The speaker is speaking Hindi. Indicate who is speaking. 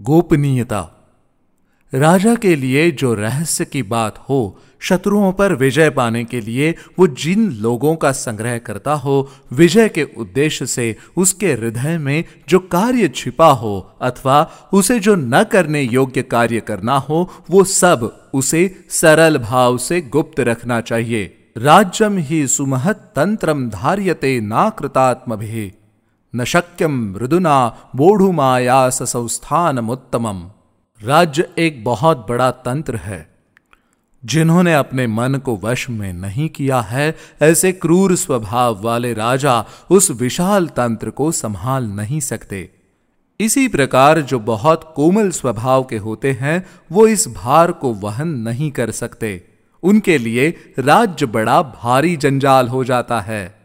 Speaker 1: गोपनीयता। राजा के लिए जो रहस्य की बात हो, शत्रुओं पर विजय पाने के लिए वो जिन लोगों का संग्रह करता हो, विजय के उद्देश्य से उसके हृदय में जो कार्य छिपा हो अथवा उसे जो न करने योग्य कार्य करना हो, वो सब उसे सरल भाव से गुप्त रखना चाहिए। राज्यम ही सुमहत तंत्रम धार्यते नाकृतात्म भी न शक्यम मृदुना बोढ़ुमायास उत्तमम राज्य एक बहुत बड़ा तंत्र है, जिन्होंने अपने मन को वश में नहीं किया है। ऐसे क्रूर स्वभाव वाले राजा उस विशाल तंत्र को संभाल नहीं सकते। इसी प्रकार जो बहुत कोमल स्वभाव के होते हैं, वो इस भार को वहन नहीं कर सकते। उनके लिए राज्य बड़ा भारी जंजाल हो जाता है।